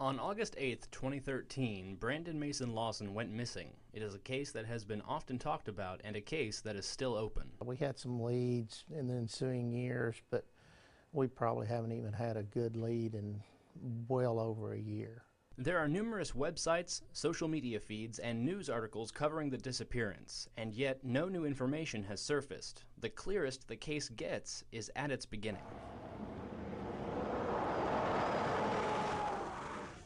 On August 8th, 2013, Brandon Mason Lawson went missing. It is a case that has been often talked about and a case that is still open. We had some leads in the ensuing years, but we probably haven't even had a good lead in well over a year. There are numerous websites, social media feeds, and news articles covering the disappearance, and yet no new information has surfaced. The clearest the case gets is at its beginning.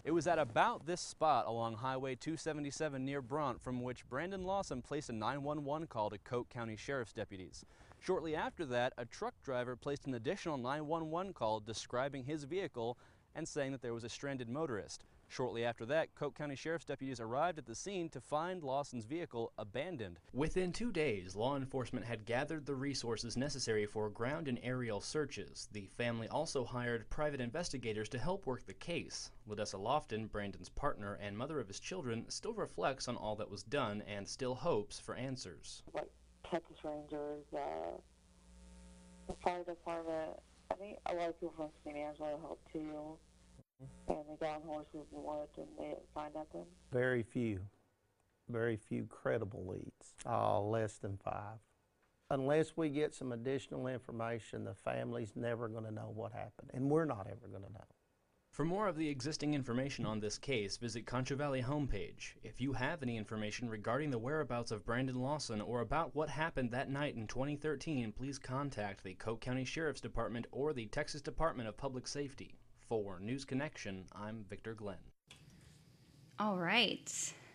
It was at about this spot along Highway 277 near Bronte from which Brandon Lawson placed a 911 call to Coke County Sheriff's deputies. Shortly after that, a truck driver placed an additional 911 call describing his vehicle and saying that there was a stranded motorist. Shortly after that, Coke County Sheriff's deputies arrived at the scene to find Lawson's vehicle abandoned. Within two days, law enforcement had gathered the resources necessary for ground and aerial searches. The family also hired private investigators to help work the case. Ladessa Lofton, Brandon's partner and mother of his children, still reflects on all that was done and still hopes for answers. Like Texas Rangers, uh, the fire department. I think a lot of people from San Angelo helped too. And they got on horses and worked and they didn't find nothing. Very few, very few credible leads, uh, less than five. Unless we get some additional information, the family's never going to know what happened, and we're not ever going to know. For more of the existing information on this case, visit Concho Valley homepage. If you have any information regarding the whereabouts of Brandon Lawson or about what happened that night in 2013, please contact the Coke County Sheriff's Department or the Texas Department of Public Safety. For News Connection, I'm Victor Glenn. All right.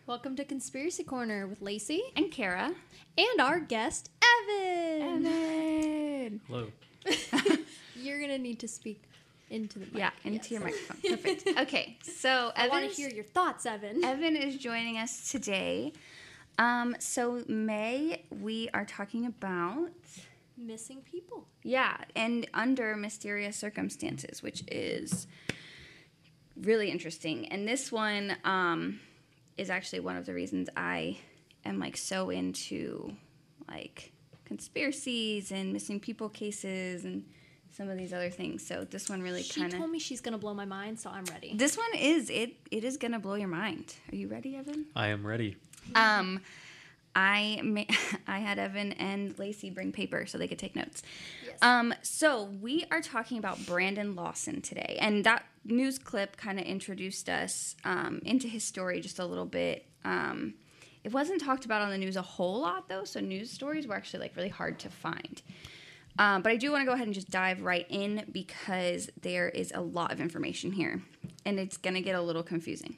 Welcome to Conspiracy Corner with Laci And Kara. and our guest, Evan. Evan. Hello. You're going to need to speak into the mic. Yeah, into Yes. your microphone. Perfect. Okay, so Evan. I want to hear your thoughts, Evan. Evan is joining us today. Um, so May, we are talking about Missing people. yeah, and under mysterious circumstances, which is really interesting. And this one um, is actually one of the reasons I am like so into like conspiracies and missing people cases and some of these other things. So this one really She kind of told me she's going to blow my mind, so I'm ready. this one is it it is gonna blow your mind. Are you ready, Evan? I am ready. Um, I ma- I had Evan and Laci bring paper so they could take notes. Yes. Um, so we are talking about Brandon Lawson today, and that news clip kind of introduced us um, into his story just a little bit. Um, it wasn't talked about on the news a whole lot though, so news stories were actually like really hard to find. Um, but I do want to go ahead and just dive right in because there is a lot of information here, and it's gonna get a little confusing.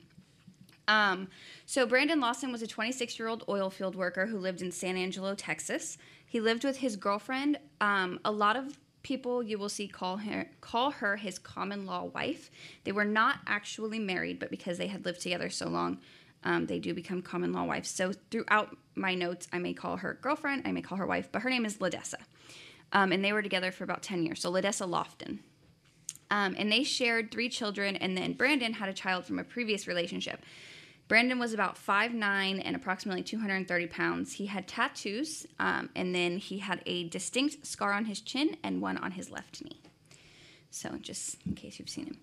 Um, so Brandon Lawson was a 26 year old oil field worker who lived in San Angelo, Texas. He lived with his girlfriend. Um, a lot of people you will see call her call her his common law wife. They were not actually married, but because they had lived together so long, um, they do become common law wives. So throughout my notes, I may call her girlfriend, I may call her wife, but her name is Ladessa. Um, and they were together for about 10 years. So Ladessa Lofton. Um, and they shared three children, and then Brandon had a child from a previous relationship. Brandon was about 5'9 and approximately 230 pounds. He had tattoos, um, and then he had a distinct scar on his chin and one on his left knee. So, just in case you've seen him.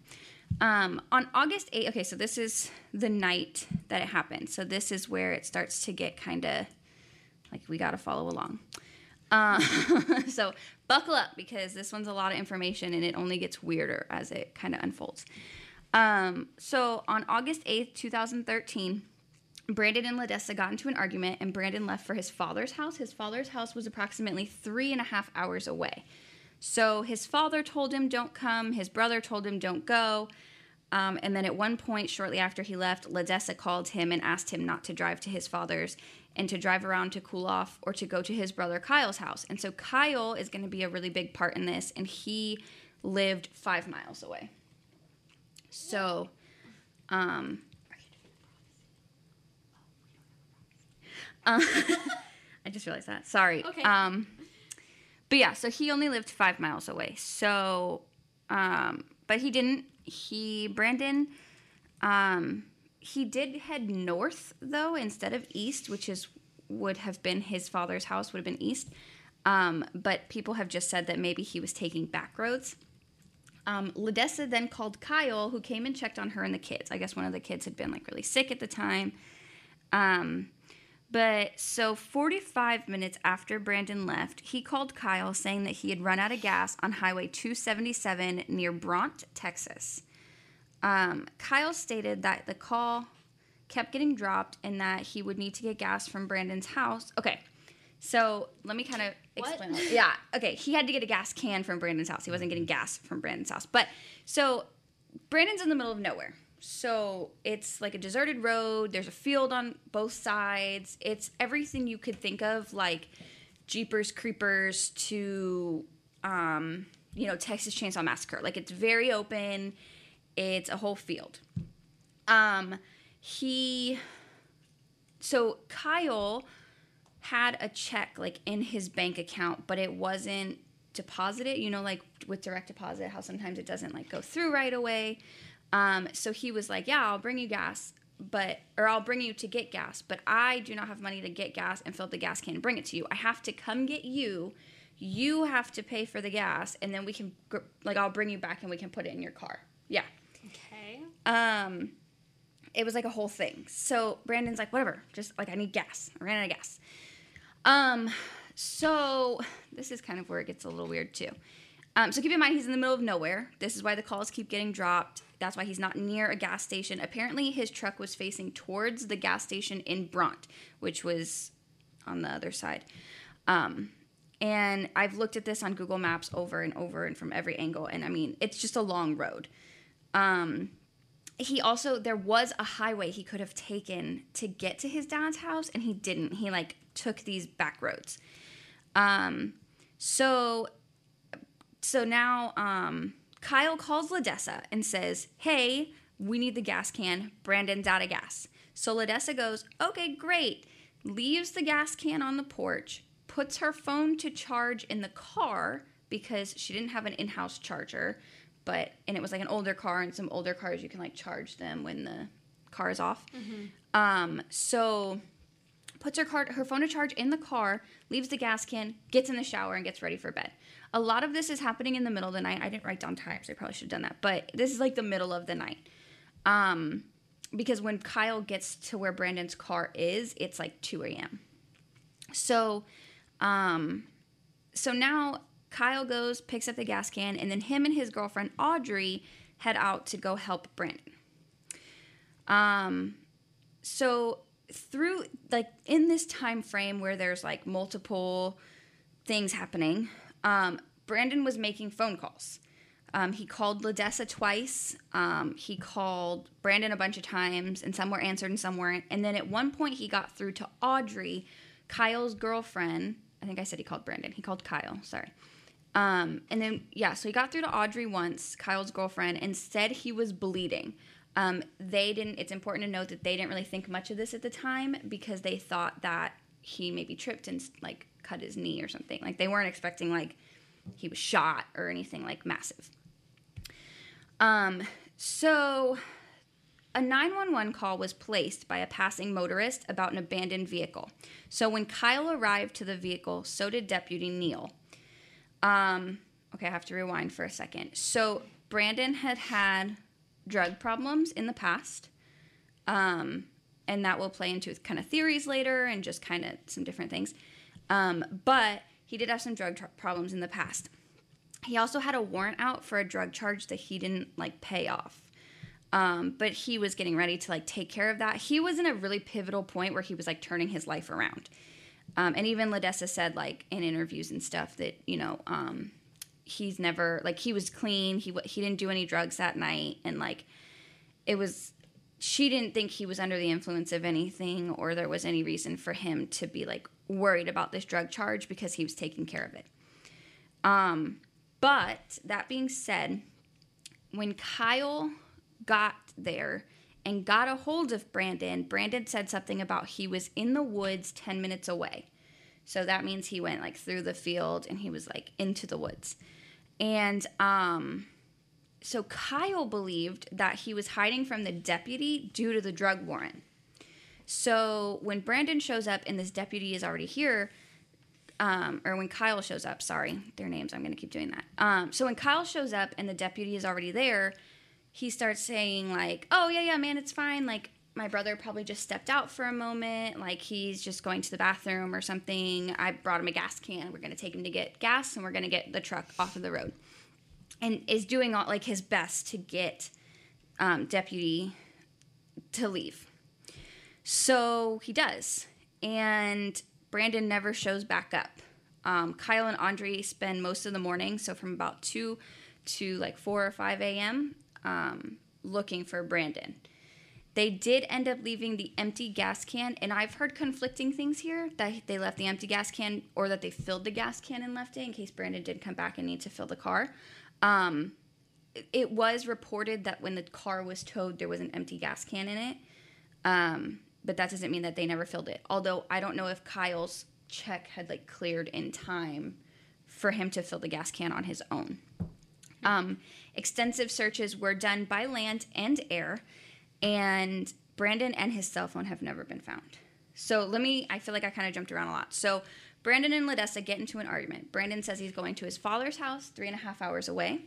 Um, on August 8th, okay, so this is the night that it happened. So, this is where it starts to get kind of like we got to follow along. Uh, so buckle up because this one's a lot of information and it only gets weirder as it kind of unfolds. Um, so on August 8th, 2013, Brandon and Ladessa got into an argument and Brandon left for his father's house. His father's house was approximately three and a half hours away. So his father told him, don't come. His brother told him, don't go. Um, and then at one point, shortly after he left, Ladessa called him and asked him not to drive to his father's and to drive around to cool off or to go to his brother Kyle's house. And so Kyle is going to be a really big part in this, and he lived five miles away. So, um, uh, I just realized that. Sorry. Okay. Um, but yeah, so he only lived five miles away. So, um, but he didn't. He Brandon, um, he did head north though instead of east, which is would have been his father's house would have been east. Um, but people have just said that maybe he was taking back roads. Um, then called Kyle, who came and checked on her and the kids. I guess one of the kids had been like really sick at the time. Um, but so 45 minutes after Brandon left, he called Kyle saying that he had run out of gas on Highway 277 near Bronte, Texas. Um, Kyle stated that the call kept getting dropped and that he would need to get gas from Brandon's house. Okay, so let me kind of explain. that. Yeah, okay, he had to get a gas can from Brandon's house. He wasn't getting gas from Brandon's house. But so Brandon's in the middle of nowhere. So it's like a deserted road. There's a field on both sides. It's everything you could think of, like Jeepers Creepers to, um, you know, Texas Chainsaw Massacre. Like it's very open. It's a whole field. Um, he, so Kyle had a check like in his bank account, but it wasn't deposited. You know, like with direct deposit, how sometimes it doesn't like go through right away. Um, so he was like, "Yeah, I'll bring you gas, but or I'll bring you to get gas, but I do not have money to get gas and fill up the gas can and bring it to you. I have to come get you. You have to pay for the gas, and then we can like I'll bring you back and we can put it in your car. Yeah." Um, it was like a whole thing. So Brandon's like, whatever, just like I need gas. I ran out of gas. Um, so this is kind of where it gets a little weird too. Um, so keep in mind he's in the middle of nowhere. This is why the calls keep getting dropped. That's why he's not near a gas station. Apparently, his truck was facing towards the gas station in Bronte, which was on the other side. Um, and I've looked at this on Google Maps over and over and from every angle, and I mean, it's just a long road. Um, he also there was a highway he could have taken to get to his dad's house and he didn't. He like took these back roads. Um so so now um kyle calls ladessa and says hey we need the gas can. Brandon's out of gas. So ladessa goes okay great. Leaves the gas can on the porch puts her phone to charge in the car because she didn't have an in-house charger but and it was like an older car and some older cars you can like charge them when the car is off. Um so puts her car her phone to charge in the car leaves the gas can gets in the shower and gets ready for bed. A lot of this is happening in the middle of the night. I didn't write down times. I probably should have done that. But this is like the middle of the night. Um because when kyle gets to where brandon's car is it's like 2 a.m so um so now Kyle goes, picks up the gas can, and then him and his girlfriend Audrey head out to go help Brandon. Um, so through like in this time frame where there's like multiple things happening, um, Brandon was making phone calls. Um, he called Ladessa twice. Um, he called Brandon a bunch of times, and some were answered and some weren't. And then at one point, he got through to Audrey, Kyle's girlfriend. I think I said he called Brandon. He called Kyle. Sorry. Um, and then, yeah, so he got through to Audrey once, Kyle's girlfriend, and said he was bleeding. Um, they didn't, it's important to note that they didn't really think much of this at the time because they thought that he maybe tripped and like cut his knee or something. Like they weren't expecting like he was shot or anything like massive. Um, so a 911 call was placed by a passing motorist about an abandoned vehicle. So when Kyle arrived to the vehicle, so did Deputy Neal. Um, okay, I have to rewind for a second. So Brandon had had drug problems in the past, um, and that will play into kind of theories later and just kind of some different things. Um, but he did have some drug tr- problems in the past. He also had a warrant out for a drug charge that he didn't like pay off. Um, but he was getting ready to like take care of that. He was in a really pivotal point where he was like turning his life around. Um, and even Ladessa said like in interviews and stuff that you know um, he's never like he was clean. He he didn't do any drugs that night, and like it was she didn't think he was under the influence of anything or there was any reason for him to be like worried about this drug charge because he was taking care of it. Um, but that being said, when Kyle got there and got a hold of Brandon, Brandon said something about he was in the woods 10 minutes away. So that means he went like through the field and he was like into the woods. And um so Kyle believed that he was hiding from the deputy due to the drug warrant. So when Brandon shows up and this deputy is already here, um, or when Kyle shows up, sorry, their names, I'm going to keep doing that. Um, so when Kyle shows up and the deputy is already there, he starts saying, like, oh, yeah, yeah, man, it's fine. Like, my brother probably just stepped out for a moment. Like, he's just going to the bathroom or something. I brought him a gas can. We're to take him to get gas and we're to get the truck off of the road. And is doing all, like, his best to get um, deputy to leave. So he does. And Brandon never shows back up. Um, Kyle and Audrey spend most of the morning, so from about 2 to like 4 or 5 a.m., um, looking for Brandon. They did end up leaving the empty gas can, and I've heard conflicting things here that they left the empty gas can or that they filled the gas can and left it in case Brandon did come back and need to fill the car. Um, it was reported that when the car was towed, there was an empty gas can in it. Um, but that doesn't mean that they never filled it. Although I don't know if Kyle's check had like cleared in time for him to fill the gas can on his own. Um, extensive searches were done by land and air, and Brandon and his cell phone have never been found. So let me, I feel like I kind of jumped around a lot. So Brandon and Ladessa get into an argument. Brandon says he's going to his father's house three and a half hours away.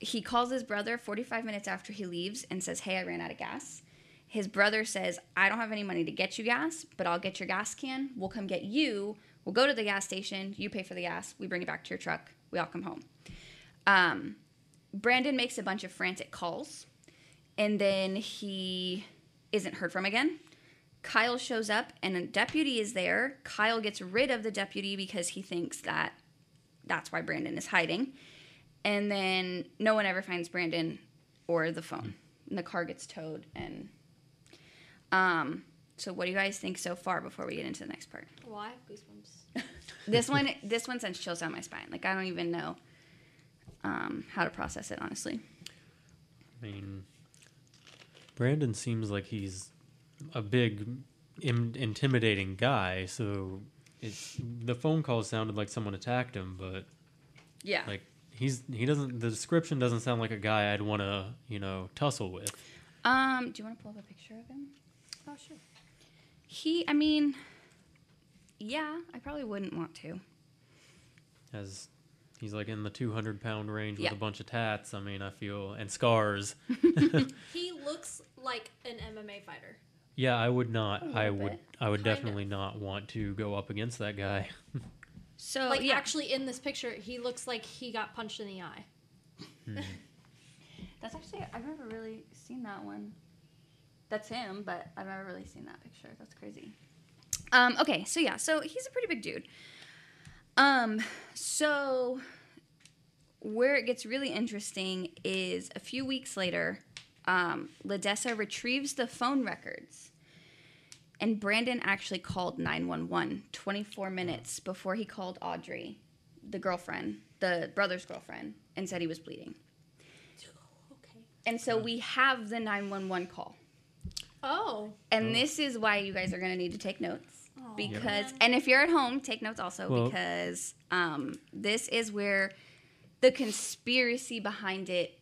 He calls his brother 45 minutes after he leaves and says, Hey, I ran out of gas. His brother says, I don't have any money to get you gas, but I'll get your gas can. We'll come get you. We'll go to the gas station. You pay for the gas. We bring it back to your truck. We all come home. Um, Brandon makes a bunch of frantic calls, and then he isn't heard from again. Kyle shows up, and a deputy is there. Kyle gets rid of the deputy because he thinks that that's why Brandon is hiding. And then no one ever finds Brandon or the phone. And the car gets towed. And um, so, what do you guys think so far before we get into the next part? Well, I have goosebumps. This one, this one sends chills down my spine. Like I don't even know um, how to process it, honestly. I mean, Brandon seems like he's a big, Im- intimidating guy. So it's, the phone call sounded like someone attacked him, but Yeah. like he's he doesn't. The description doesn't sound like a guy I'd want to you know tussle with. Um, do you want to pull up a picture of him? oh, sure. He, I mean, yeah, I probably wouldn't want to. As he's like in the two hundred pound range Yeah. with a bunch of tats. I mean, I feel and scars. He looks like an MMA fighter. Yeah, I would not. I would. bit. I would Kind definitely not want to go up against that guy. So like yeah, actually in this picture, he looks like he got punched in the eye. that's actually I've never really seen that one. That's him, but I've never really seen that picture. That's crazy. Um, okay, so yeah, so he's a pretty big dude. Um, so where it gets really interesting is a few weeks later, um, Ladessa retrieves the phone records. And Brandon actually called 911 24 minutes before he called Audrey, the girlfriend, the brother's girlfriend, and said he was bleeding. Okay. And so we have the 911 call. Oh. And this is why you guys are going to need to take notes. Aw. Because, Yep. and if you're at home, take notes also Well- because um, this is where the conspiracy behind it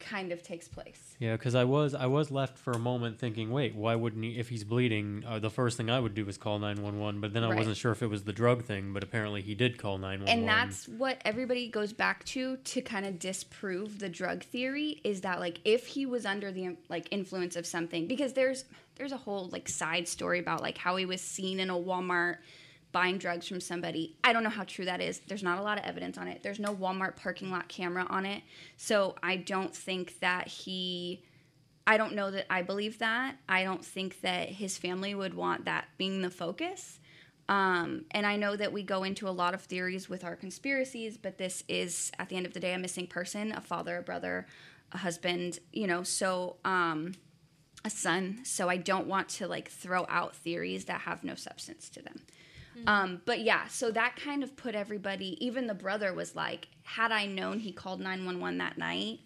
kind of takes place. Yeah, because I was I was left for a moment thinking, wait, why wouldn't he? If he's bleeding, uh, the first thing I would do is call nine one one. But then I Right. wasn't sure if it was the drug thing. But apparently, he did call nine one one. And that's what everybody goes back to to kind of disprove the drug theory is that like if he was under the like influence of something because there's there's a whole like side story about like how he was seen in a Walmart buying drugs from somebody. I don't know how true that is. There's not a lot of evidence on it. There's no Walmart parking lot camera on it. So I don't think that he I don't know that I believe that. I don't think that his family would want that being the focus. Um, and I know that we go into a lot of theories with our conspiracies, but this is, at the end of the day, a missing person, a father, a brother, a husband, you know, so um, a son. So I don't want to like throw out theories that have no substance to them. Um, but yeah, so that kind of put everybody, even the brother was like, had I known he called 911 that night,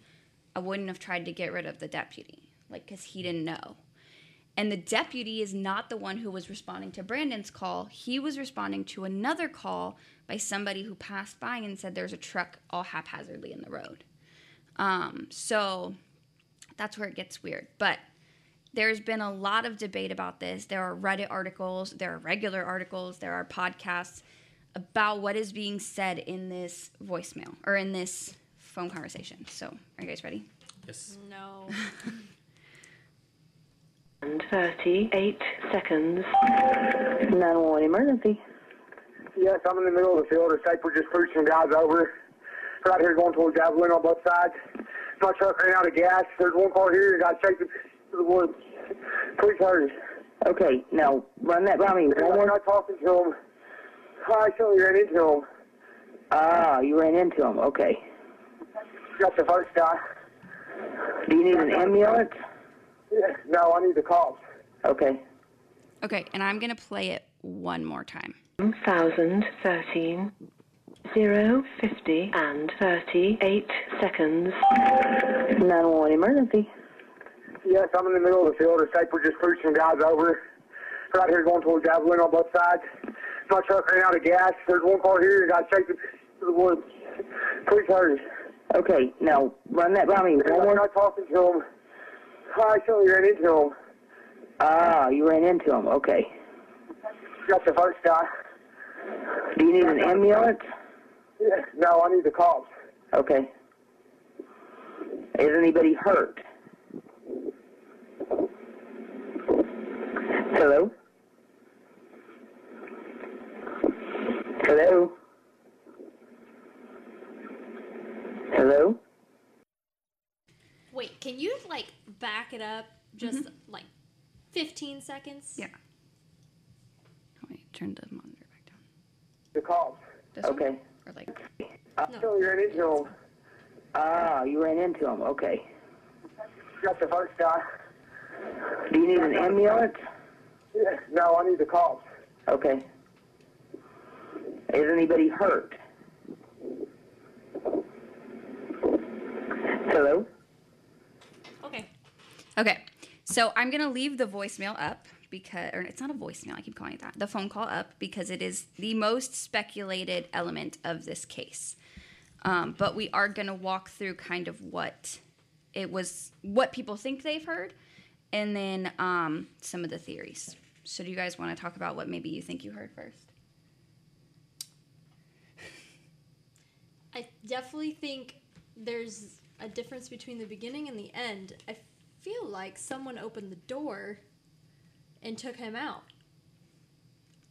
I wouldn't have tried to get rid of the deputy, like, because he didn't know. And the deputy is not the one who was responding to Brandon's call. He was responding to another call by somebody who passed by and said there's a truck all haphazardly in the road. Um, so that's where it gets weird. But there's been a lot of debate about this. There are Reddit articles, there are regular articles, there are podcasts. about what is being said in this voicemail or in this phone conversation. So, are you guys ready? Yes. No. And 38 seconds. 911 emergency. Yes, I'm in the middle of the field. The Saper just pushed some guys over. Right here going towards Abilene on both sides. My truck ran out of gas. There's one car here and got chasing to the woods. Please hurry. Okay, now run that by me one I'm more. not talking to him. I actually ran into him. Ah, you ran into him. Okay. Got the first guy. Do you need an ambulance? Yeah, no, I need the cops. Okay. Okay, and I'm going to play it one more time. 1013, 0, 50, and 38 seconds. 911 emergency. Yes, I'm in the middle of the field. The Saper just pushed some guys over. Right here going towards Abilene on both sides. My truck ran out of gas. There's one car here and got chasing to the woods. Please hurry. Okay, now run that by me one I'm more. not talking to him. I actually ran into him. Ah, you ran into him. Okay. Got the first guy. Do you need an ambulance? Yeah, no, I need the cops. Okay. Is anybody hurt? Hello? Hello? Hello? Wait, can you like back it up just like 15 seconds? Yeah. Oh, wait, turn the monitor back down. The cops. This one? Okay. Or like, I actually ran into him. Ah, you ran into him. Okay. Got the first guy. Do you need an ambulance? No, I need the cops. Okay. Is anybody hurt? Hello? Okay. okay. So I'm going to leave the voicemail up because, or it's not a voicemail, I keep calling it that, the phone call up because it is the most speculated element of this case. Um, but we are going to walk through kind of what it was, what people think they've heard, and then um, some of the theories. So do you guys want to talk about what maybe you think you heard first? I definitely think there's a difference between the beginning and the end. I feel like someone opened the door and took him out.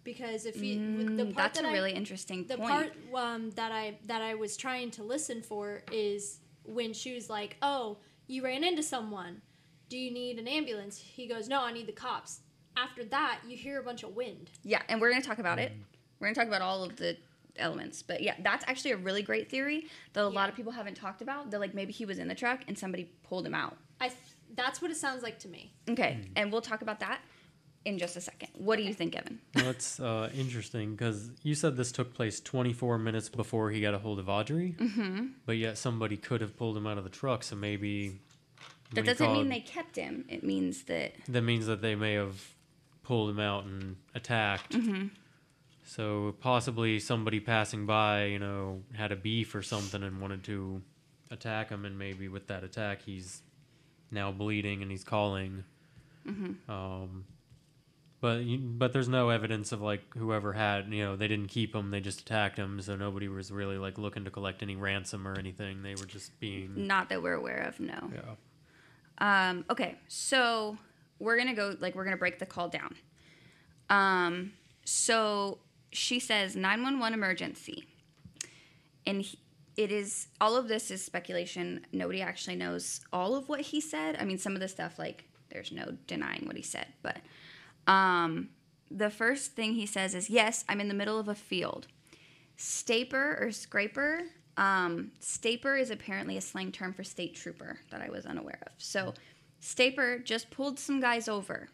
Because if you with the Mm, part that's that a I- really interesting the point. part um, that I that I was trying to listen for is when she was like, "Oh, you ran into someone. Do you need an ambulance?" He goes, "No, I need the cops." After that, you hear a bunch of wind. Yeah, and we're going to talk about it. We're going to talk about all of the elements. But yeah, that's actually a really great theory that a lot of people haven't talked about. That like maybe he was in the truck and somebody pulled him out. I th- that's what it sounds like to me. Okay, and we'll talk about that in just a second. What do you think, Evan? That's uh, interesting because you said this took place 24 minutes before he got a hold of Audrey, mm-hmm. but yet somebody could have pulled him out of the truck. So maybe That doesn't mean they kept him. It means that That means that they may have pulled him out and attacked. So possibly somebody passing by, you know, had a beef or something and wanted to attack him, and maybe with that attack, he's now bleeding and he's calling. Mhm. Um, but but there's no evidence of like whoever had, you know, they didn't keep him; they just attacked him. So nobody was really like looking to collect any ransom or anything. They were just being, not that we're aware of. No. yeah. Um, okay, so we're gonna go like we're gonna break the call down. Um, so she says nine one one emergency, and he, it is all of this is speculation. Nobody actually knows all of what he said. I mean, some of the stuff like there's no denying what he said, but um, the first thing he says is yes, I'm in the middle of a field. Staper or scraper. Um, staper is apparently a slang term for state trooper that I was unaware of. So, Staper just pulled some guys over,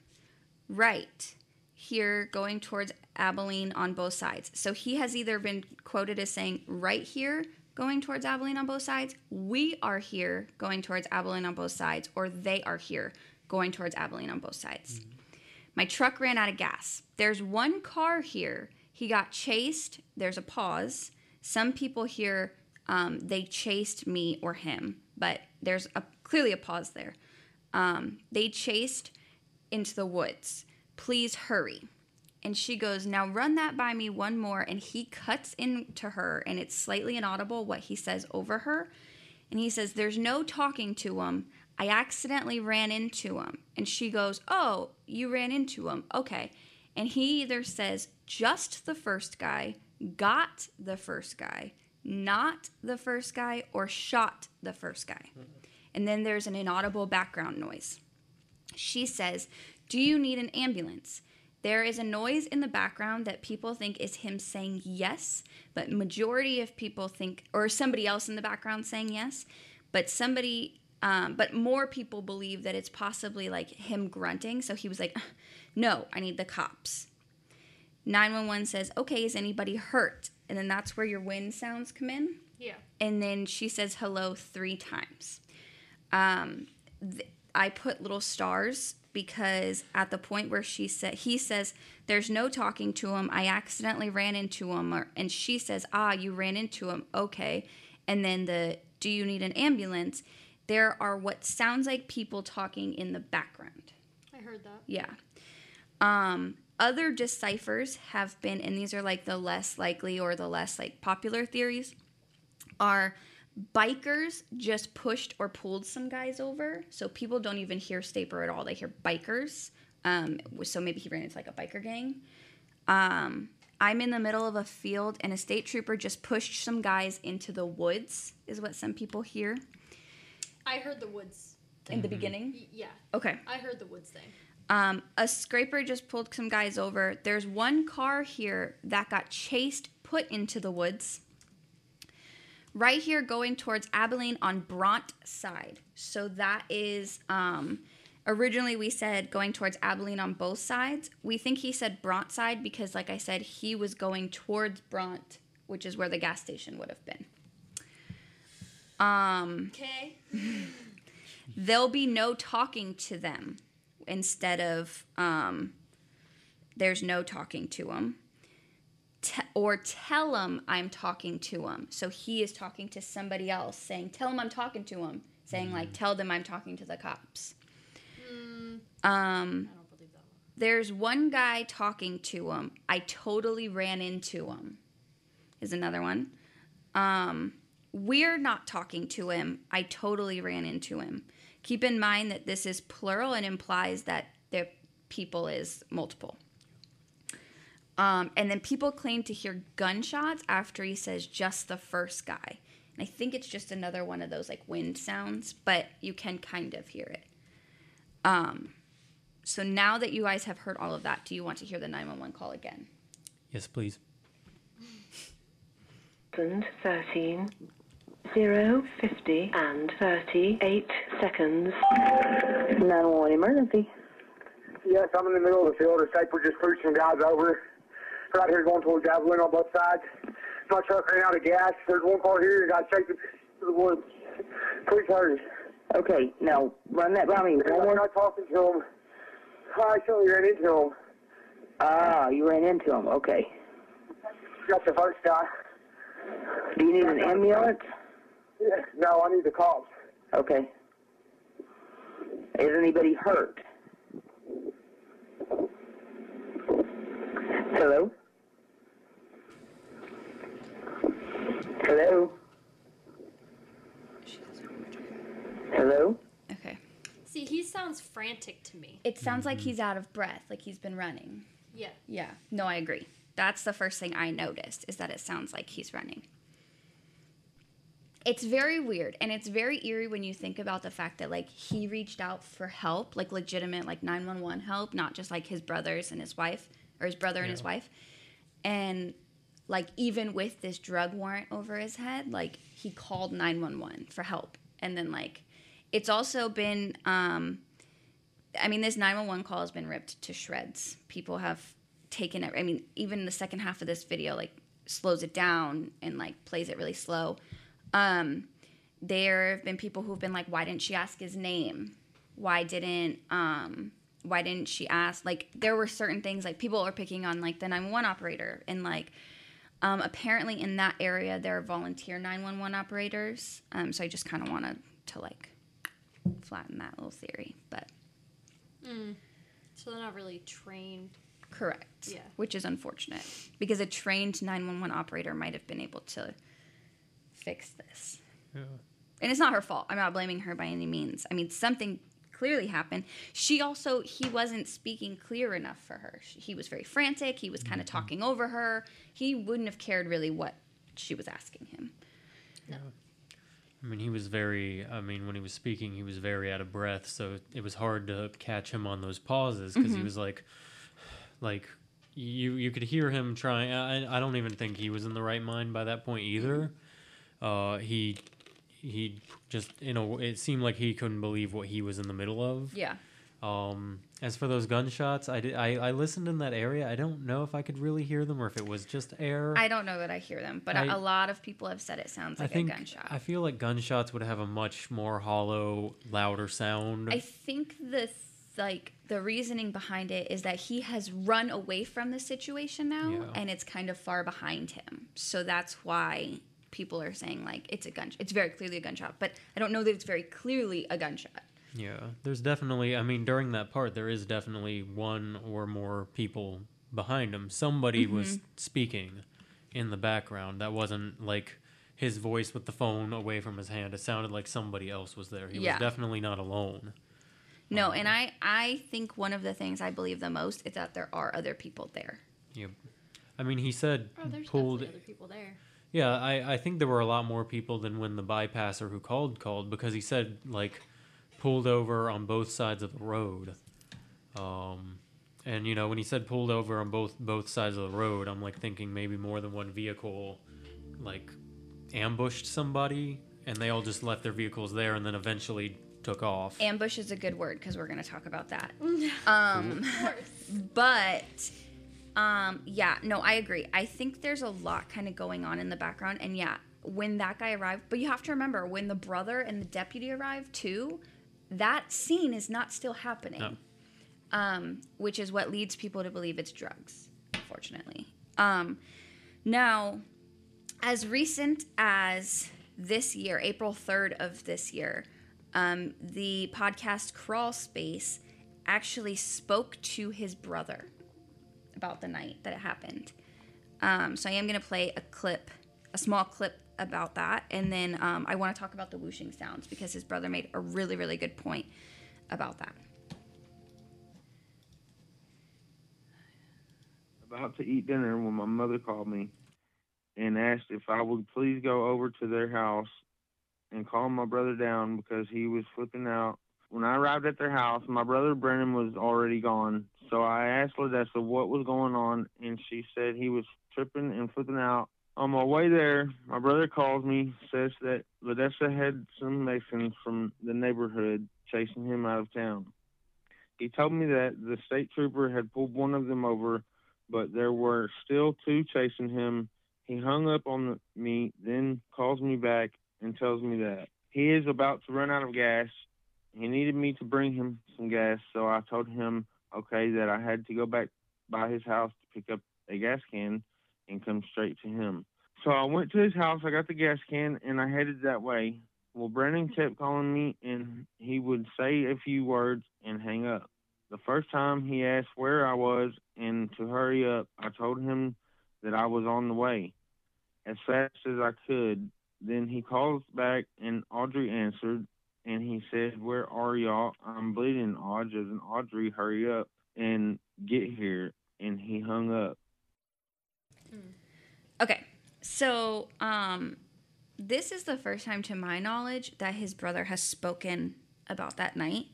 right here, going towards Abilene on both sides. So he has either been quoted as saying right here, going towards Abilene on both sides, we are here, going towards Abilene on both sides, or they are here, going towards Abilene on both sides. My truck ran out of gas. There's one car here. He got chased. There's a pause. Some people here, um, they chased me or him, but there's a, clearly a pause there. Um, they chased into the woods. Please hurry. And she goes, Now run that by me one more. And he cuts into her, and it's slightly inaudible what he says over her. And he says, There's no talking to him. I accidentally ran into him. And she goes, Oh, you ran into him. Okay. And he either says, Just the first guy, got the first guy, not the first guy, or shot the first guy. And then there's an inaudible background noise. She says, Do you need an ambulance? There is a noise in the background that people think is him saying yes, but majority of people think, or somebody else in the background saying yes, but somebody, um, but more people believe that it's possibly like him grunting. So he was like, No, I need the cops. 911 says, Okay, is anybody hurt? And then that's where your wind sounds come in. Yeah. And then she says hello three times. Um, th- I put little stars because at the point where she said he says there's no talking to him i accidentally ran into him or, and she says ah you ran into him okay and then the do you need an ambulance there are what sounds like people talking in the background I heard that. yeah. Um, other deciphers have been, and these are like the less likely or the less like popular theories, are bikers just pushed or pulled some guys over. So people don't even hear Staper at all. They hear bikers. Um, so maybe he ran into like a biker gang. Um, I'm in the middle of a field and a state trooper just pushed some guys into the woods, is what some people hear I heard the woods. in the beginning. Y- yeah. Okay. I heard the woods thing. Um, a scraper just pulled some guys over. There's one car here that got chased, put into the woods. Right here, going towards Abilene on Bronte side. So that is um, originally we said going towards Abilene on both sides. We think he said Bronte side because, like I said, he was going towards Bronte, which is where the gas station would have been. Um, Okay. there'll be no talking to them instead of um, there's no talking to him. Te- or tell him I'm talking to him. So he is talking to somebody else, saying, Tell him I'm talking to him. Saying, like, tell them I'm talking to the cops. Um, I don't one. there's one guy talking to him. I totally ran into him. Is another one. Um, we're not talking to him. I totally ran into him. Keep in mind that this is plural and implies that the people is multiple. Um, and then people claim to hear gunshots after he says just the first guy. And I think it's just another one of those like wind sounds, but you can kind of hear it. Um, so now that you guys have heard all of that, do you want to hear the 911 call again? Yes, please. 13, 0, 50, and 38 seconds. 911 emergency. Yes, I'm in the middle of the field. We're just pushed some guys over. Right here going towards Abilene on both sides. My truck ran out of gas. There's one car here and got shaken to the woods. Please hurry. Okay, now run that by me. One I'm more. not talking to him. I actually ran into him. Ah, you ran into him. Okay. Got the first guy. Do you need an ambulance? Yeah, no, I need the cops. Okay. Is anybody hurt? Hello? Hello? Hello? Okay. See, he sounds frantic to me. It sounds like mm-hmm. he's out of breath, like he's been running. Yeah. Yeah. No, I agree. That's the first thing I noticed is that it sounds like he's running. It's very weird and it's very eerie when you think about the fact that like he reached out for help, like legitimate like 911 help, not just like his brothers and his wife or his brother and his wife. And like even with this drug warrant over his head, like he called 911 for help. And then like it's also been um I mean, this 911 call has been ripped to shreds. People have taken it. I mean, even the second half of this video, like, slows it down and, like, plays it really slow. Um, there have been people who've been like, why didn't she ask his name? Why didn't, um, why didn't she ask? Like, there were certain things, like, people are picking on, like, the 911 operator. And, like, um, apparently in that area, there are volunteer 911 operators. Um, so I just kind of wanted to, like, flatten that little theory. But So they're not really trained. Correct. Yeah. Which is unfortunate because a trained 911 operator might have been able to fix this. Yeah. And it's not her fault. I'm not blaming her by any means. I mean, something clearly happened. She also, he wasn't speaking clear enough for her. He was very frantic. He was kind of mm-hmm. talking over her. He wouldn't have cared really what she was asking him. No. I mean, he was very. I mean, when he was speaking, he was very out of breath, so it was hard to catch him on those pauses because he mm-hmm. was like, like you you could hear him trying. I I don't even think he was in the right mind by that point either. Mm-hmm. Uh, he he just you know it seemed like he couldn't believe what he was in the middle of. Yeah. Um, as for those gunshots, I did. I, I listened in that area. I don't know if I could really hear them or if it was just air. I don't know that I hear them, but I- a lot of people have said it sounds I like think a gunshot. I feel like gunshots would have a much more hollow, louder sound. I think the like the reasoning behind it is that he has run away from the situation now Yeah. and it's kind of far behind him. So that's why people are saying like it's a gun it's very clearly a gunshot, but I don't know that it's very clearly a gunshot. Yeah, there's definitely. I mean, during that part, there is definitely one or more people behind him. Somebody was Mm-hmm. speaking in the background. That wasn't like his voice with the phone away from his hand. It sounded like somebody else was there. He Yeah. was definitely not alone. No, and I I think one of the things I believe the most is that there are other people there. Yep. I mean, he said Oh, there's pulled. definitely other people there. Yeah, I, I think there were a lot more people than when the bypasser who called called because he said like pulled over on both sides of the road. Um, and you know when he said pulled over on both both sides of the road, I'm like thinking maybe more than one vehicle like ambushed somebody and they all just left their vehicles there and then eventually took off. Ambush is a good word because we're going to talk about that. Um, but um, yeah, no, I agree. I think there's a lot kind of going on in the background, and yeah, when that guy arrived, but you have to remember when the brother and the deputy arrived too, that scene is not still happening, No. um, which is what leads people to believe it's drugs. Unfortunately, um, now as recent as this year, April 3rd of this year, um, the podcast Crawl Space actually spoke to his brother about the night that it happened. Um, so I am going to play a clip, a small clip about that. And then um, I want to talk about the whooshing sounds because his brother made a really, really good point about that. about to eat dinner when my mother called me and asked if I would please go over to their house and calm my brother down because he was flipping out. When I arrived at their house, my brother Brennan was already gone. So I asked Ladessa what was going on, and she said he was tripping and flipping out. On my way there, my brother calls me, says that Ladessa had some Mexicans from the neighborhood chasing him out of town. He told me that the state trooper had pulled one of them over but there were still two chasing him. He hung up on the, me, then calls me back and tells me that he is about to run out of gas. He needed me to bring him some gas, so I told him, okay, that I had to go back by his house to pick up a gas can and come straight to him. So I went to his house, I got the gas can, and I headed that way. Well, Brennan kept calling me, and he would say a few words and hang up. The first time he asked where I was and to hurry up, I told him that I was on the way as fast as I could. Then he calls back and Audrey answered and he said, Where are y'all? I'm bleeding, Audrey. And Audrey, hurry up and get here. And he hung up. Okay, so um, this is the first time, to my knowledge, that his brother has spoken about that night.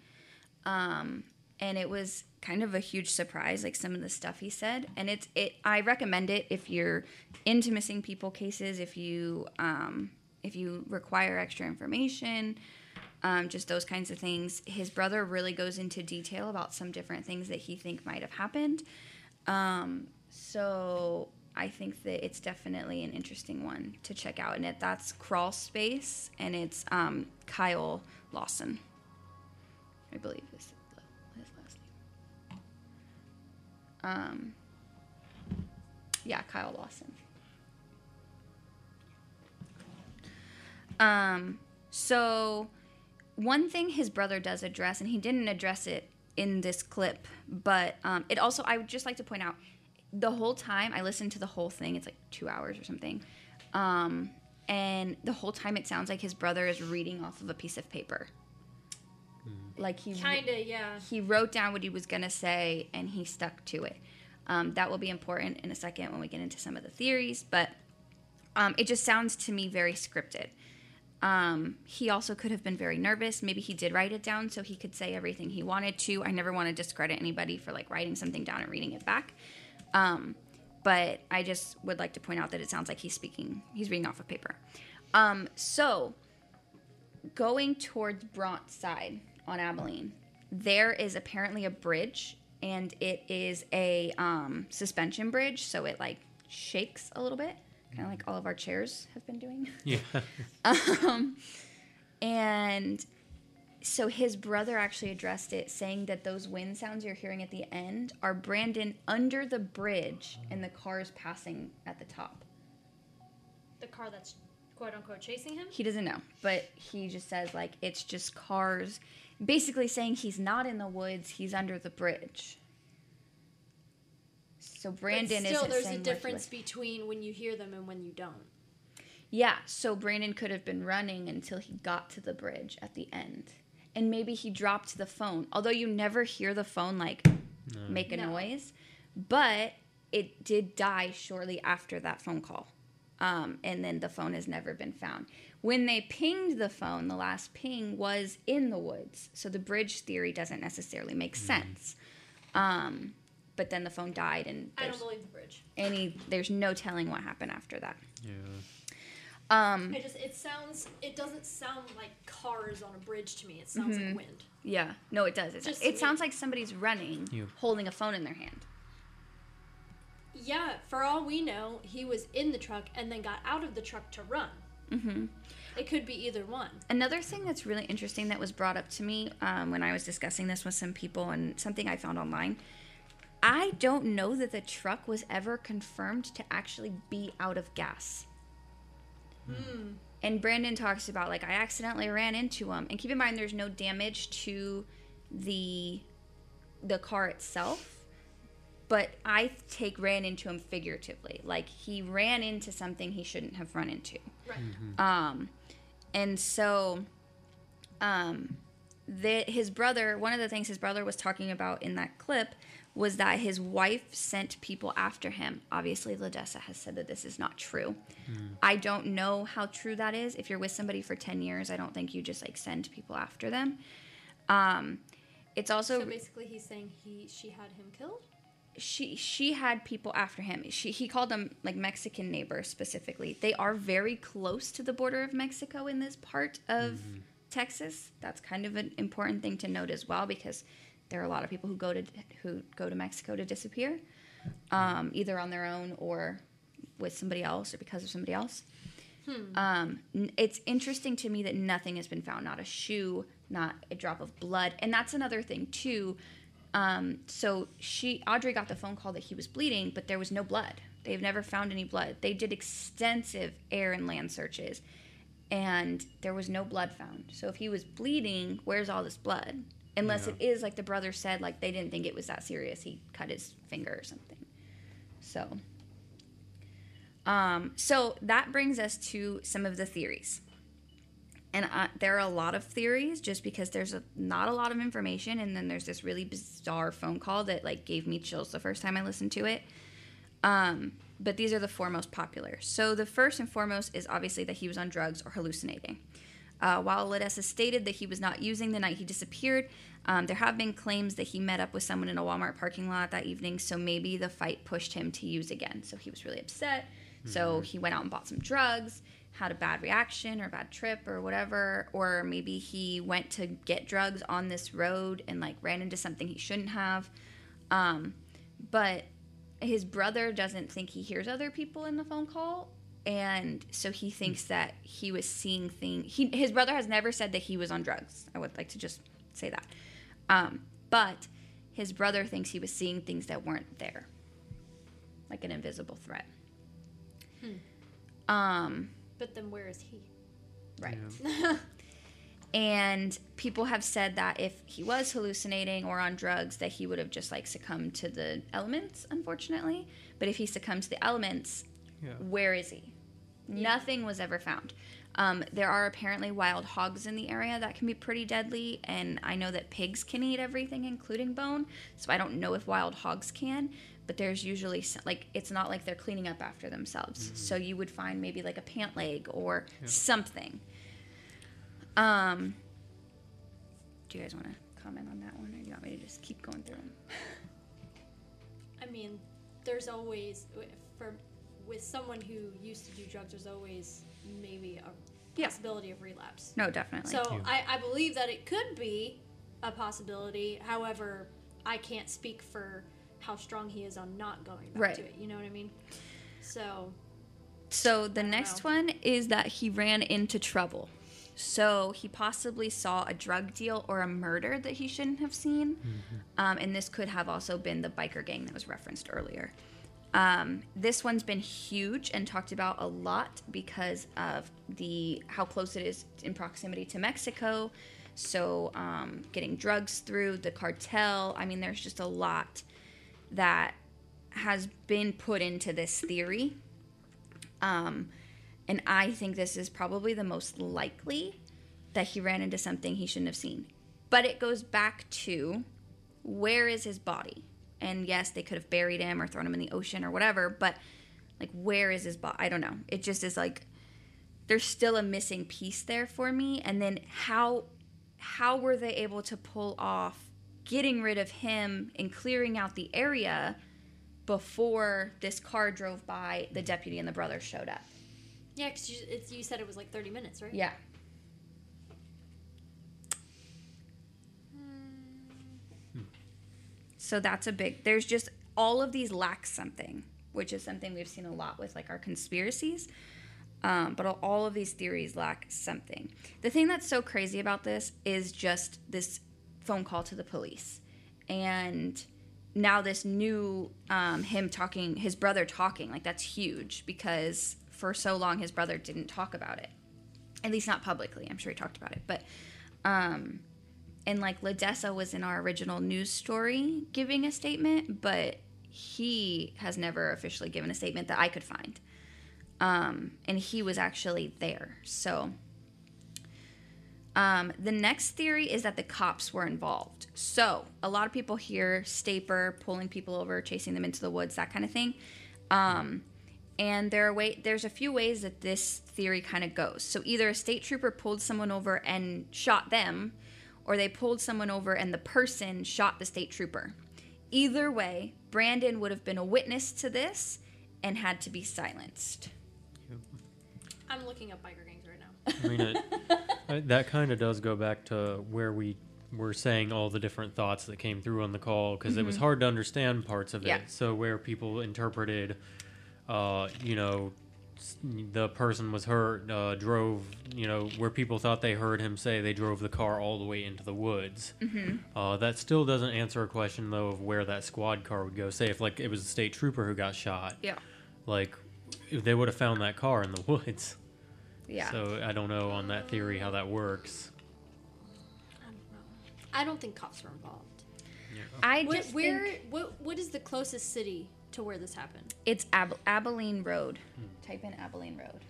Um, and it was kind of a huge surprise, like some of the stuff he said. And it's it. I recommend it if you're into missing people cases, if you um, if you require extra information, um, just those kinds of things. His brother really goes into detail about some different things that he think might have happened. Um, so I think that it's definitely an interesting one to check out, and it that's Crawl Space, and it's um, Kyle Lawson, I believe is his last name. Um, yeah, Kyle Lawson. Um, so one thing his brother does address, and he didn't address it in this clip, but um, it also I would just like to point out the whole time I listened to the whole thing. It's like two hours or something, um, and the whole time it sounds like his brother is reading off of a piece of paper. Like he Kinda, yeah. he wrote down what he was gonna say and he stuck to it. Um, that will be important in a second when we get into some of the theories, but um, it just sounds to me very scripted. Um, he also could have been very nervous. Maybe he did write it down so he could say everything he wanted to. I never want to discredit anybody for like writing something down and reading it back. Um, but I just would like to point out that it sounds like he's speaking, he's reading off of paper. Um, so going towards Bronte's side on Abilene, there is apparently a bridge, and it is a um, suspension bridge, so it like shakes a little bit, kind of like all of our chairs have been doing. Yeah. um, and so his brother actually addressed it, saying that those wind sounds you're hearing at the end are Brandon under the bridge and the cars passing at the top. The car that's quote unquote chasing him. He doesn't know, but he just says like it's just cars, basically saying he's not in the woods, he's under the bridge. So Brandon but still, isn't there's a difference was. between when you hear them and when you don't. Yeah, so Brandon could have been running until he got to the bridge at the end. And maybe he dropped the phone. Although you never hear the phone like make a No. noise, but it did die shortly after that phone call. Um, and then the phone has never been found. When they pinged the phone, the last ping was in the woods. So the bridge theory doesn't necessarily make sense. Um, but then the phone died, and I there's don't believe the bridge. any there's no telling what happened after that. Yeah. Um, It just it sounds it doesn't sound like cars on a bridge to me. It sounds Mhm. like wind. Yeah, no, it does. It, Just it sounds like somebody's running, You- holding a phone in their hand. Yeah, for all we know, he was in the truck and then got out of the truck to run. hmm It could be either one. Another thing that's really interesting that was brought up to me um, when I was discussing this with some people and something I found online. I don't know that the truck was ever confirmed to actually be out of gas. Hmm. And Brandon talks about like I accidentally ran into him, and keep in mind there's no damage to the the car itself, but I take ran into him figuratively, like he ran into something he shouldn't have run into. Right. Um, and so, um, the, his brother, one of the things his brother was talking about in that clip was that his wife sent people after him. Obviously, Ladessa has said that this is not true. I don't know how true that is. If you're with somebody for 10 years, I don't think you just like send people after them. Um, it's also So basically, he's saying he she had him killed. she she had people after him. She he called them like Mexican neighbors specifically. They are very close to the border of Mexico in this part of Texas. That's kind of an important thing to note as well because there are a lot of people who go to who go to Mexico to disappear, um, either on their own or with somebody else or because of somebody else. Um, it's interesting to me that nothing has been found, not a shoe, not a drop of blood, and that's another thing too. Um, so she, Audrey, got the phone call that he was bleeding, but there was no blood. They've never found any blood. They did extensive air and land searches, and there was no blood found. So if he was bleeding, where's all this blood? Unless Yeah. it is like the brother said, like they didn't think it was that serious. He cut his finger or something. So, um, so that brings us to some of the theories. And uh, there are a lot of theories just because there's a, not a lot of information. And then there's this really bizarre phone call that like gave me chills the first time I listened to it. Um, but these are the four most popular. So the first and foremost is obviously that he was on drugs or hallucinating. Uh, while Ladessa stated that he was not using the night he disappeared, um, there have been claims that he met up with someone in a Walmart parking lot that evening, so maybe the fight pushed him to use again. So he was really upset. So he went out and bought some drugs, had a bad reaction or a bad trip or whatever, or maybe he went to get drugs on this road and like ran into something he shouldn't have. Um, but his brother doesn't think he hears other people in the phone call and so he thinks that he was seeing things he, his brother has never said that he was on drugs i would like to just say that um, but his brother thinks he was seeing things that weren't there like an invisible threat um, But then where is he? right And people have said that if he was hallucinating or on drugs, that he would have just like succumbed to the elements, unfortunately. But if he succumbed to the elements, Yeah. where is he? Nothing was ever found. Um, there are apparently wild hogs in the area that can be pretty deadly, and I know that pigs can eat everything, including bone. So I don't know if wild hogs can, but there's usually s- like it's not like they're cleaning up after themselves. So you would find maybe like a pant leg or something. Um, do you guys want to comment on that one, or do you want me to just keep going through them? I mean, there's always for with someone who used to do drugs. There's always maybe a Yeah. possibility of relapse. No, definitely. So Yeah. I, I believe that it could be a possibility. However, I can't speak for how strong he is on not going back Right. to it. You know what I mean? So So the next know. one is that he ran into trouble. So he possibly saw a drug deal or a murder that he shouldn't have seen. Um, and this could have also been the biker gang that was referenced earlier. Um, this one's been huge and talked about a lot because of the how close it is in proximity to Mexico. So um, getting drugs through the cartel. I mean, there's just a lot that has been put into this theory. Um, and I think this is probably the most likely that he ran into something he shouldn't have seen. But it goes back to where is his body? And yes, they could have buried him or thrown him in the ocean or whatever, but like, where is his body? I don't know. It just is like, there's still a missing piece there for me. And then how, how were they able to pull off getting rid of him and clearing out the area before this car drove by, the deputy and the brothers showed up? yeah, because you, you said it was like 30 minutes, right? Yeah. So that's a big. There's just all of these lack something, which is something we've seen a lot with like our conspiracies. Um, but all of these theories lack something. The thing that's so crazy about this is just this phone call to the police, and now this new um, him talking, his brother talking, like that's huge because for so long his brother didn't talk about it, at least not publicly. I'm sure he talked about it, but um, and like Ladessa was in our original news story giving a statement, but he has never officially given a statement that I could find. Um, and he was actually there. So um, the next theory is that the cops were involved. So a lot of people hear Staper pulling people over, chasing them into the woods, that kind of thing. Um, and there are way there's a few ways that this theory kind of goes. So either a state trooper pulled someone over and shot them, or they pulled someone over and the person shot the state trooper. Either way, Brandon would have been a witness to this and had to be silenced. I'm looking up biker gangs right now. I mean, it, I- that kind of does go back to where we were saying all the different thoughts that came through on the call because it was hard to understand parts of Yeah. it. So where people interpreted, uh, you know, s- the person was hurt, uh, drove, you know, where people thought they heard him say they drove the car all the way into the woods. Uh, that still doesn't answer a question though of where that squad car would go. Say if like it was a state trooper who got shot, Yeah. like if they would have found that car in the woods. Yeah. So I don't know on that theory how that works. I don't know. I don't think cops were involved. I Where, just where think what what is the closest city to where this happened? it's Ab- Abilene Road. Type in Abilene Road.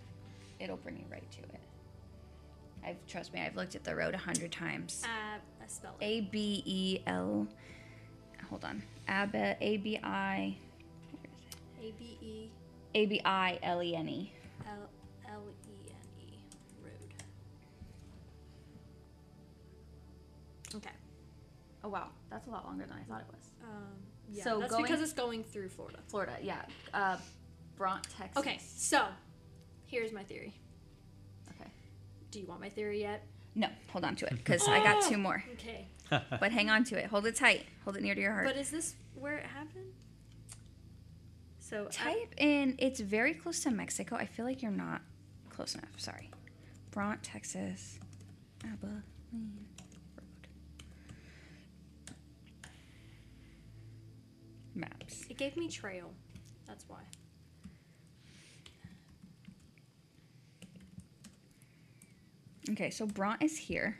It'll bring you right to it. I've trust me, I've looked at the road a hundred times. Uh, I spell it. A B E L. Hold on. Ab A B I A B E A B I L E N E. L L E N E road. Okay. Oh wow, that's a lot longer than I thought it was. Yeah, So that's going- because it's going through Florida. Florida, yeah. Uh, Bronte, Texas. Okay, so here's my theory. Okay. Do you want my theory yet? No, hold on to it because I got two more. Okay. But hang on to it. Hold it tight. Hold it near to your heart. But is this where it happened? So I- Type in. It's very close to Mexico. I feel like you're not close enough. Sorry. Bronte, Texas. Abilene Maps. it gave me trail. That's why. Okay, so Bronte is here.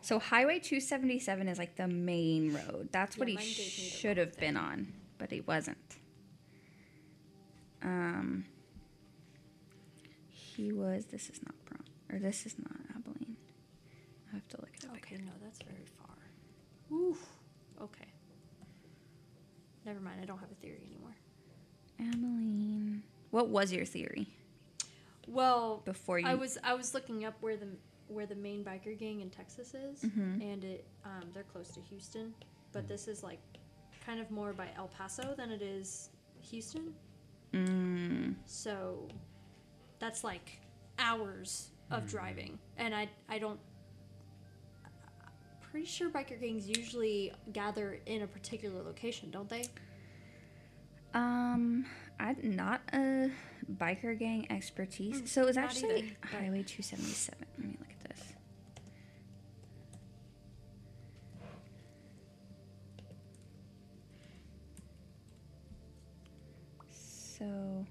So Highway 277 is like the main road. That's what he mine gave me the should have been on, but he wasn't. Um, he was. This is not Bronte, or this is not Abilene. I have to look it up Okay, again. no, that's very far. Oof. Okay. Never mind. I don't have a theory anymore. Abilene. What was your theory Well, before you? I was I was looking up where the where the main biker gang in Texas is, Mhm. and it um, they're close to Houston, but this is like kind of more by El Paso than it is Houston. Mm, So that's like hours of driving, and I I don't. Pretty sure biker gangs usually gather in a particular location, don't they? um, I'm not a biker gang expertise, so it was actually either, but- Highway 277. Let me look at this. So,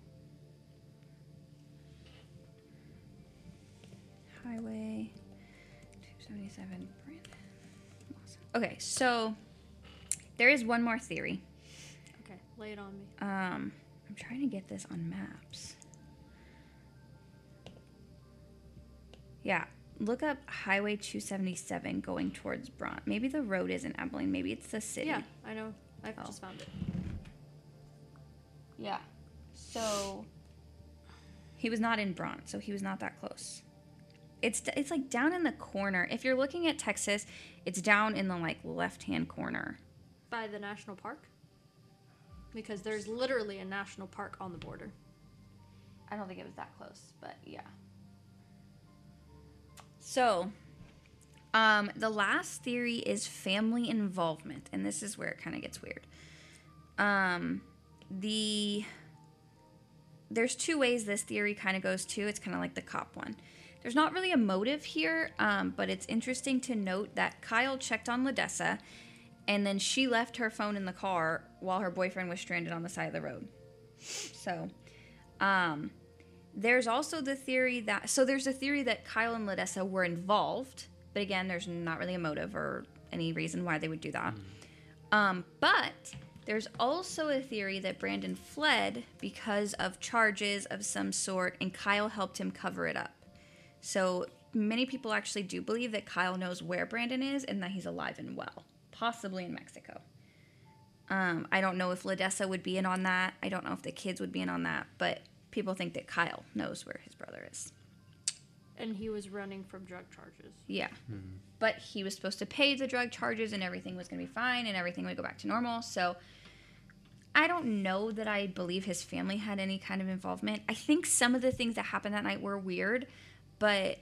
Highway 277, Brandon. Lawson. Okay, so there is one more theory. Okay, lay it on me. Um, I'm trying to get this on maps. Yeah, look up Highway 277 going towards Bronte. Maybe the road isn't Abilene. Maybe it's the city. Yeah, I know. I've Oh. just found it. Yeah. So he was not in Bronte, so he was not that close. It's it's like down in the corner. If you're looking at Texas, it's down in the like left-hand corner. By the national park? Because there's literally a national park on the border. I don't think it was that close, but yeah. So, um, the last theory is family involvement, and this is where it kind of gets weird. Um, the there's two ways this theory kind of goes to. It's kind of like the cop one. There's not really a motive here, um, but it's interesting to note that Kyle checked on Ladessa, and then she left her phone in the car while her boyfriend was stranded on the side of the road. So, um, there's also the theory that so there's a theory that Kyle and Ladessa were involved, but again, there's not really a motive or any reason why they would do that. Um, but there's also a theory that Brandon fled because of charges of some sort, and Kyle helped him cover it up. So many people actually do believe that Kyle knows where Brandon is and that he's alive and well, possibly in Mexico. Um, I don't know if Ladessa would be in on that. I don't know if the kids would be in on that, but people think that Kyle knows where his brother is. And he was running from drug charges. Yeah. But he was supposed to pay the drug charges and everything was going to be fine and everything would go back to normal. So I don't know that I believe his family had any kind of involvement. I think some of the things that happened that night were weird, but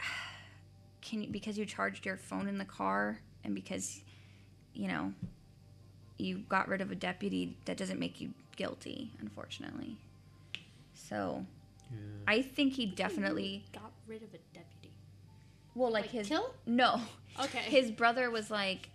can you, because you charged your phone in the car and because you know you got rid of a deputy that doesn't make you guilty, unfortunately. So I think he definitely got rid of a deputy. well, like, Like his kill? no, Okay. his brother was like,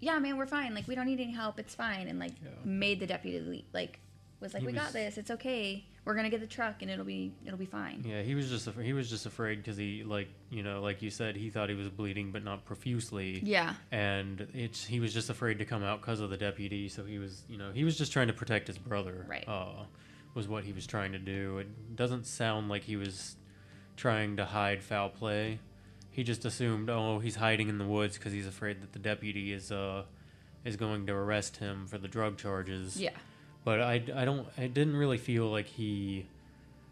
"Yeah, man, we're fine. Like, we don't need any help. It's fine." And like, made the deputy leave. Like, was like, He "We got this. It's okay. We're gonna get the truck, and it'll be it'll be fine." Yeah, he was just af- he was just afraid because he like you know like you said he thought he was bleeding but not profusely. Yeah. And it's he was just afraid to come out because of the deputy. So he was you know he was just trying to protect his brother. Right. Uh, was what he was trying to do. It doesn't sound like he was trying to hide foul play. He just assumed oh he's hiding in the woods because he's afraid that the deputy is uh is going to arrest him for the drug charges. Yeah. But I, I don't I didn't really feel like he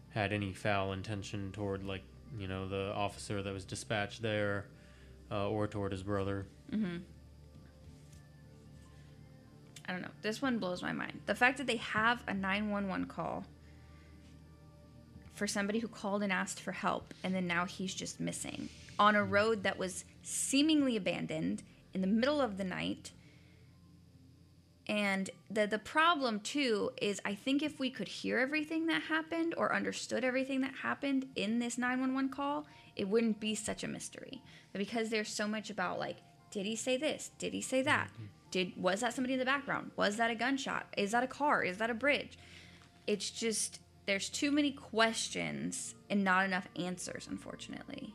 had any foul intention toward like you know the officer that was dispatched there uh, or toward his brother. Mm-hmm. I don't know. This one blows my mind. The fact that they have a 911 call for somebody who called and asked for help, and then now he's just missing on a road that was seemingly abandoned in the middle of the night. And the the problem too is I think if we could hear everything that happened or understood everything that happened in this 911 call, it wouldn't be such a mystery. But because there's so much about like did he say this? Did he say that? Mm-hmm. Did was that somebody in the background? Was that a gunshot? Is that a car? Is that a bridge? It's just there's too many questions and not enough answers unfortunately.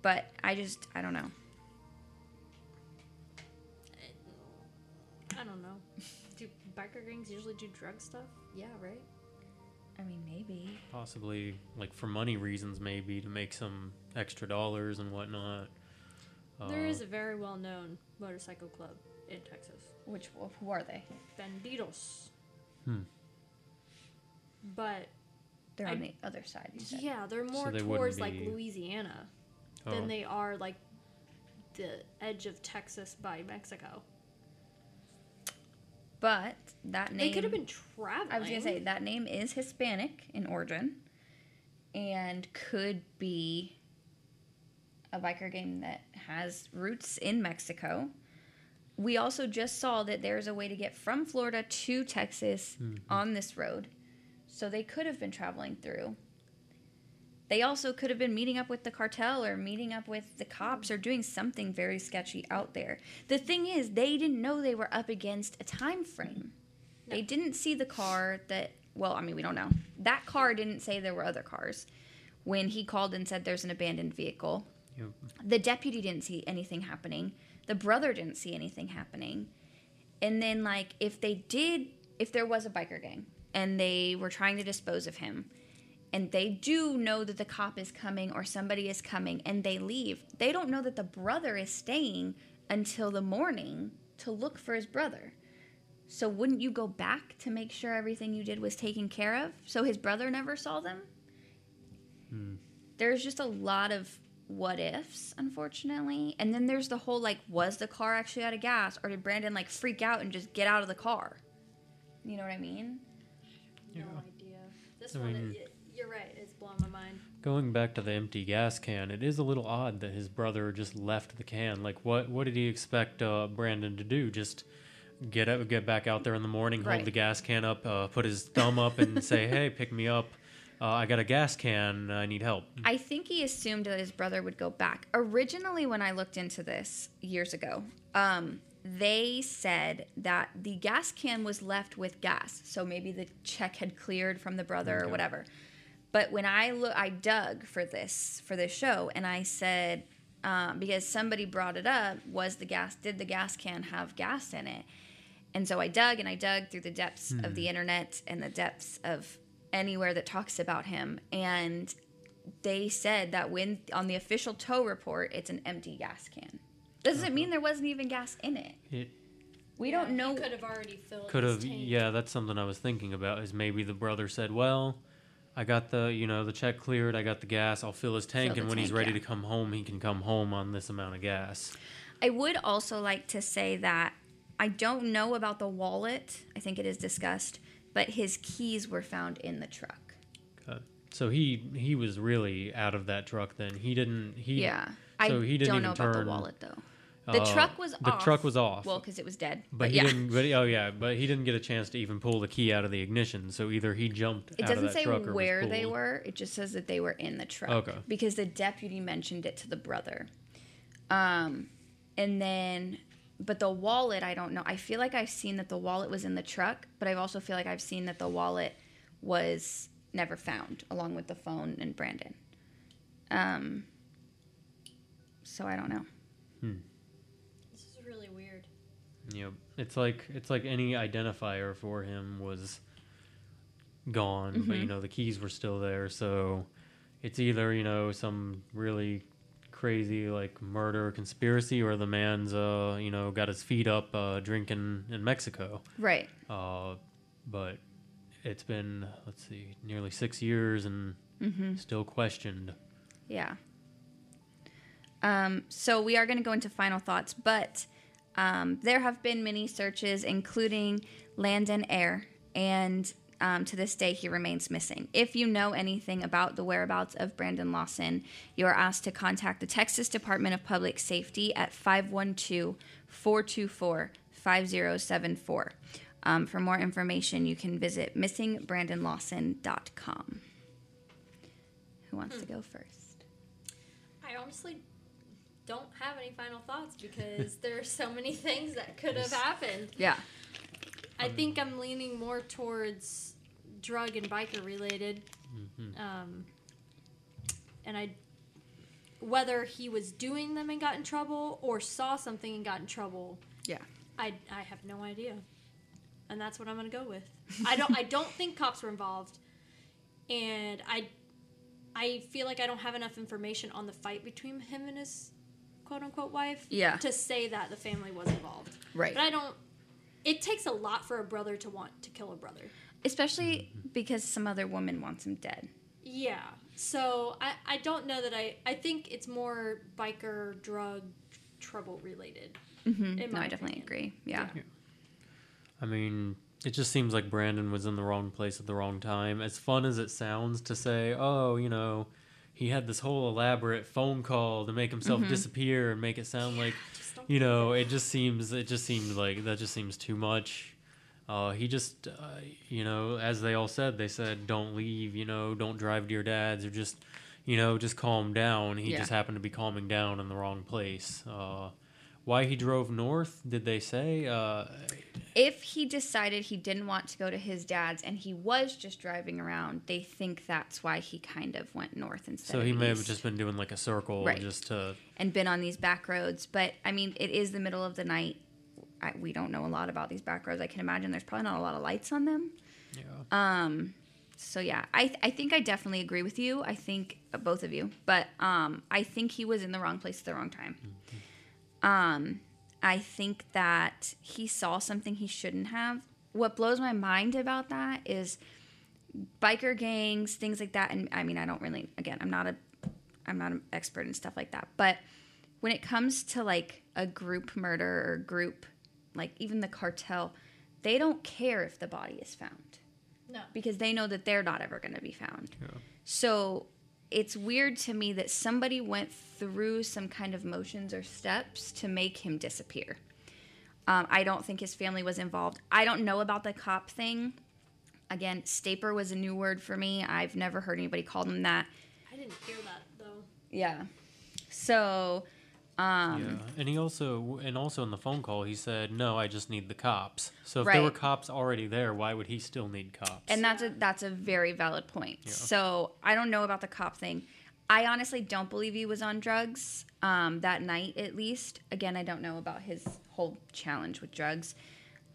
But I just, I don't know. I don't know. Do biker gangs usually do drug stuff? Yeah, right. I mean, maybe. Possibly, like for money reasons, maybe to make some extra dollars and whatnot. there Uh, is a very well-known motorcycle club in Texas. Which who are they? Bandidos. Hmm. But They're I- on the other side. You said. yeah, they're more they wouldn't towards like be- Louisiana Oh. than they are like the edge of Texas by Mexico. But that name. They could have been traveling. I was gonna say that name is Hispanic in origin, and could be a biker game that has roots in Mexico. We also just saw that there's a way to get from Florida to Texas mm-hmm. on this road, so they could have been traveling through. They also could have been meeting up with the cartel or meeting up with the cops or doing something very sketchy out there. The thing is, they didn't know they were up against a time frame. They didn't see the car that, well, I mean, we don't know. That car didn't say there were other cars. When he called and said there's an abandoned vehicle, Yep. the deputy didn't see anything happening. The brother didn't see anything happening. And then, like, if they did, if there was a biker gang and they were trying to dispose of him, and they do know that the cop is coming or somebody is coming and they leave, they don't know that the brother is staying until the morning to look for his brother. So wouldn't you go back to make sure everything you did was taken care of so his brother never saw them? Hmm. There's just a lot of what ifs, unfortunately. And then there's the whole like, was the car actually out of gas or did Brandon like freak out and just get out of the car? You know what I mean? No idea. This I one, mean- it, you're right. It's blowing my mind. Going back to the empty gas can, it is a little odd that his brother just left the can. Like, what what did he expect uh, Brandon to do? Just get up, get back out there in the morning, Right. hold the gas can up, uh, put his thumb up, and say, "Hey, pick me up. Uh, I got a gas can. I need help." I think he assumed that his brother would go back. Originally, when I looked into this years ago, um, they said that the gas can was left with gas, so maybe the check had cleared from the brother or whatever. But when I look, I dug for this for this show, and I said um, because somebody brought it up, was the gas? Did the gas can have gas in it? And so I dug and I dug through the depths of the internet and the depths of anywhere that talks about him, and they said that when on the official tow report, it's an empty gas can. Doesn't mean there wasn't even gas in it. It We don't know. Could have already filled. could his have, tank. yeah. That's something I was thinking about. Is maybe the brother said, "Well." I got the, you know, the check cleared. I got the gas. I'll fill his tank, Fill and when he's ready yeah. to come home, he can come home on this amount of gas. I would also like to say that I don't know about the wallet. I think it is discussed, but his keys were found in the truck. So he he was really out of that truck. Then he didn't. He yeah, So I he didn't don't even know about the turn- wallet though. The uh, truck was the off. truck was off. Well, because it was dead. but, But, he yeah, didn't. But oh yeah, but he didn't get a chance to even pull the key out of the ignition. So either he jumped it out of doesn't that say where they were. It just says that they were in the truck. Okay. Because the deputy mentioned it to the brother. Um, and then, but the wallet, I don't know. I feel like I've seen that the wallet was in the truck, but I also feel like I've seen that the wallet was never found along with the phone and Brandon. Um, so I don't know. This is really weird. Yep. It's like it's like any identifier for him was gone, but you Mhm. know the keys were still there. So it's either you know some really crazy like murder conspiracy, or the man's uh you know got his feet up uh, drinking in Mexico. Right. Uh, but it's been let's see, nearly six years and Mm-hmm. still questioned. Yeah. Um, so we are going to go into final thoughts, but um, there have been many searches, including land and air, and um, to this day he remains missing. If you know anything about the whereabouts of Brandon Lawson, you are asked to contact the Texas Department of Public Safety at 512 424 5074. Um, for more information, you can visit missingbrandonlawson.com. Who wants to go first? I honestly don't have any final thoughts because there are so many things that could have happened. Yeah. I think I'm leaning more towards drug and biker related. Mhm. Um, and I whether he was doing them and got in trouble or saw something and got in trouble. Yeah. I, I have no idea, and that's what I'm gonna go with. I don't I don't think cops were involved, and I I feel like I don't have enough information on the fight between him and his quote unquote wife. Yeah. To say that the family was involved. Right. But I don't. It takes a lot for a brother to want to kill a brother. Especially because some other woman wants him dead. Yeah. So I, I don't know that I I think it's more biker drug trouble related. Mm-hmm. No, I definitely opinion. agree. Yeah. I mean, it just seems like Brandon was in the wrong place at the wrong time. As fun as it sounds to say, oh, you know, he had this whole elaborate phone call to make himself Mhm. disappear and make it sound like, you know, it just seems, it just seemed like that just seems too much. Uh, he just, uh, you know, as they all said, they said, don't leave, you know, don't drive to your dad's or just, you know, just calm down. He Yeah. just happened to be calming down in the wrong place. Uh, why he drove north, did they say? Uh, If he decided he didn't want to go to his dad's and he was just driving around, they think that's why he kind of went north instead So he may have just been doing like a circle Right. just to. and been on these back roads. But I mean, it is the middle of the night. I, we don't know a lot about these back roads. I can imagine there's probably not a lot of lights on them. Yeah. Um, so yeah, I I think I definitely agree with you. I think uh, both of you, but um, I think he was in the wrong place at the wrong time. Um, I think that he saw something he shouldn't have. What blows my mind about that is biker gangs, things like that. And I mean, I don't really. Again, I'm not a I'm not an expert in stuff like that, but when it comes to like a group murder or group, like even the cartel, they don't care if the body is found No. because they know that they're not ever going to be found. Yeah. So it's weird to me that somebody went through some kind of motions or steps to make him disappear. Um, I don't think his family was involved. I don't know about the cop thing. Again, staper was a new word for me. I've never heard anybody call them that. I didn't hear that though. Yeah. So, um, yeah, and he also and also in the phone call he said, "No, I just need the cops." So if there were cops already there, why would he still need cops? And that's a that's a very valid point. Yeah. So I don't know about the cop thing. I honestly don't believe he was on drugs um, that night, at least. Again, I don't know about his whole challenge with drugs,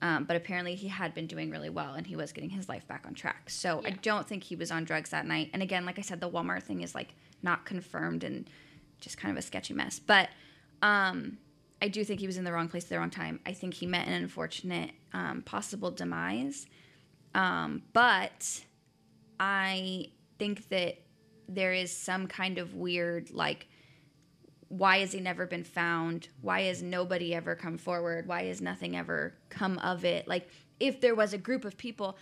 um, but apparently he had been doing really well and he was getting his life back on track. So I don't think he was on drugs that night. And again, like I said, the Walmart thing is like not confirmed and just kind of a sketchy mess. But um, I do think he was in the wrong place at the wrong time. I think he met an unfortunate um, possible demise. Um, but I think that there is some kind of weird, like, why has he never been found? Why has nobody ever come forward? Why has nothing ever come of it? Like, if there was a group of people,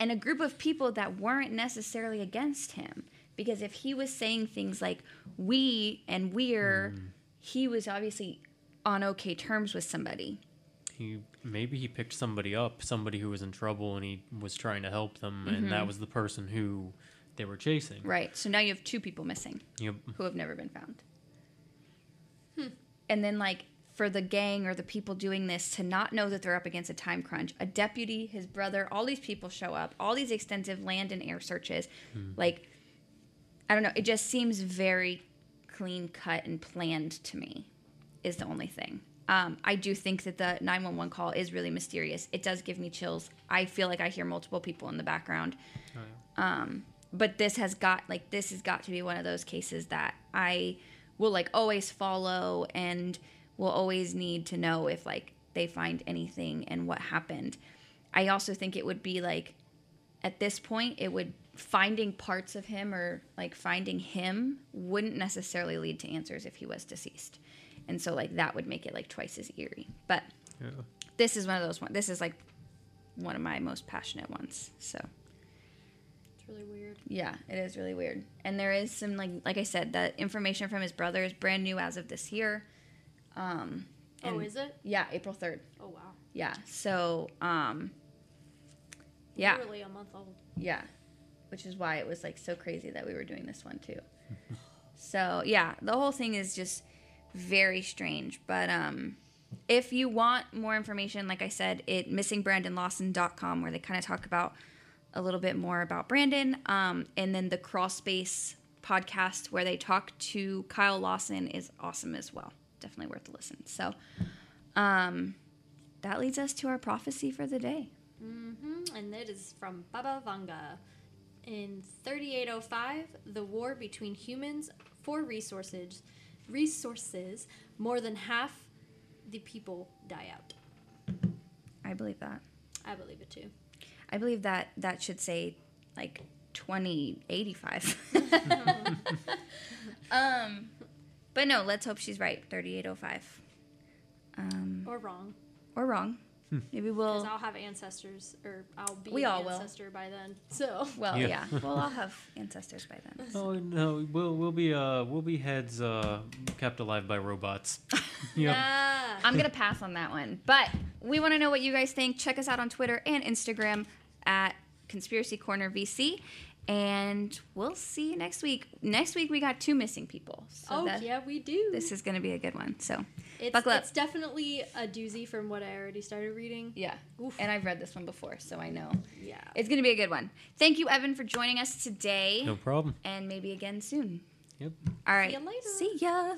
and a group of people that weren't necessarily against him, because if he was saying things like we and we're, he was obviously on okay terms with somebody. he maybe he picked somebody up, somebody who was in trouble, and he was trying to help them, and Mm-hmm. that was the person who they were chasing. Right. So now you have two people missing. Yep. who have never been found. And then, like, for the gang or the people doing this to not know that they're up against a time crunch, a deputy, his brother, all these people show up, all these extensive land and air searches. Like, I don't know, it just seems very clean cut and planned to me, is the only thing. Um, I do think that the 911 call is really mysterious. It does give me chills. I feel like I hear multiple people in the background Um, but this has got like this has got to be one of those cases that I will like always follow and will always need to know if like they find anything and what happened. I also think it would be like at this point it would finding parts of him or like finding him wouldn't necessarily lead to answers if he was deceased. And so like that would make it like twice as eerie. But Yeah. this is one of those one this is like one of my most passionate ones. So It's really weird. yeah, it is really weird. And there is some like like I said, the information from his brother is brand new as of this year. Um Oh, is it? Yeah, April 3rd. Oh wow. Yeah. So, um yeah. Literally a month old. Yeah. Which is why it was like so crazy that we were doing this one too. so, yeah, the whole thing is just very strange, but um if you want more information, like I said, it missingbrandonlawson.com where they kind of talk about a little bit more about Brandon um and then the crawl space podcast where they talk to Kyle Lawson is awesome as well. Definitely worth a listen. So, um, that leads us to our prophecy for the day. Mm-hmm. And it is from Baba Vanga. In 3805, the war between humans for resources, resources, more than half the people die out. I believe that. I believe it too. I believe that that should say like 2085. um, but no, let's hope she's right. 3805. Um, Or wrong. or wrong. Maybe we'll. Because I'll have ancestors, or I'll be We an all will. ancestor by then. So Well, Yeah. yeah. We'll all have ancestors by then. Oh no, we'll we'll be uh we'll be heads uh kept alive by robots. yeah. Nah. I'm gonna pass on that one. But we want to know what you guys think. Check us out on Twitter and Instagram at Conspiracy Corner VC, and we'll see you next week. Next week we got two missing people, so oh that, yeah, we do. this is gonna be a good one. So it's, buckle up. it's definitely a doozy from what I already started reading. yeah, Oof. and I've read this one before, so I know Yeah. it's gonna be a good one. Thank you, Evan, for joining us today, No problem. and maybe again soon. Yep. All right, you later. see ya.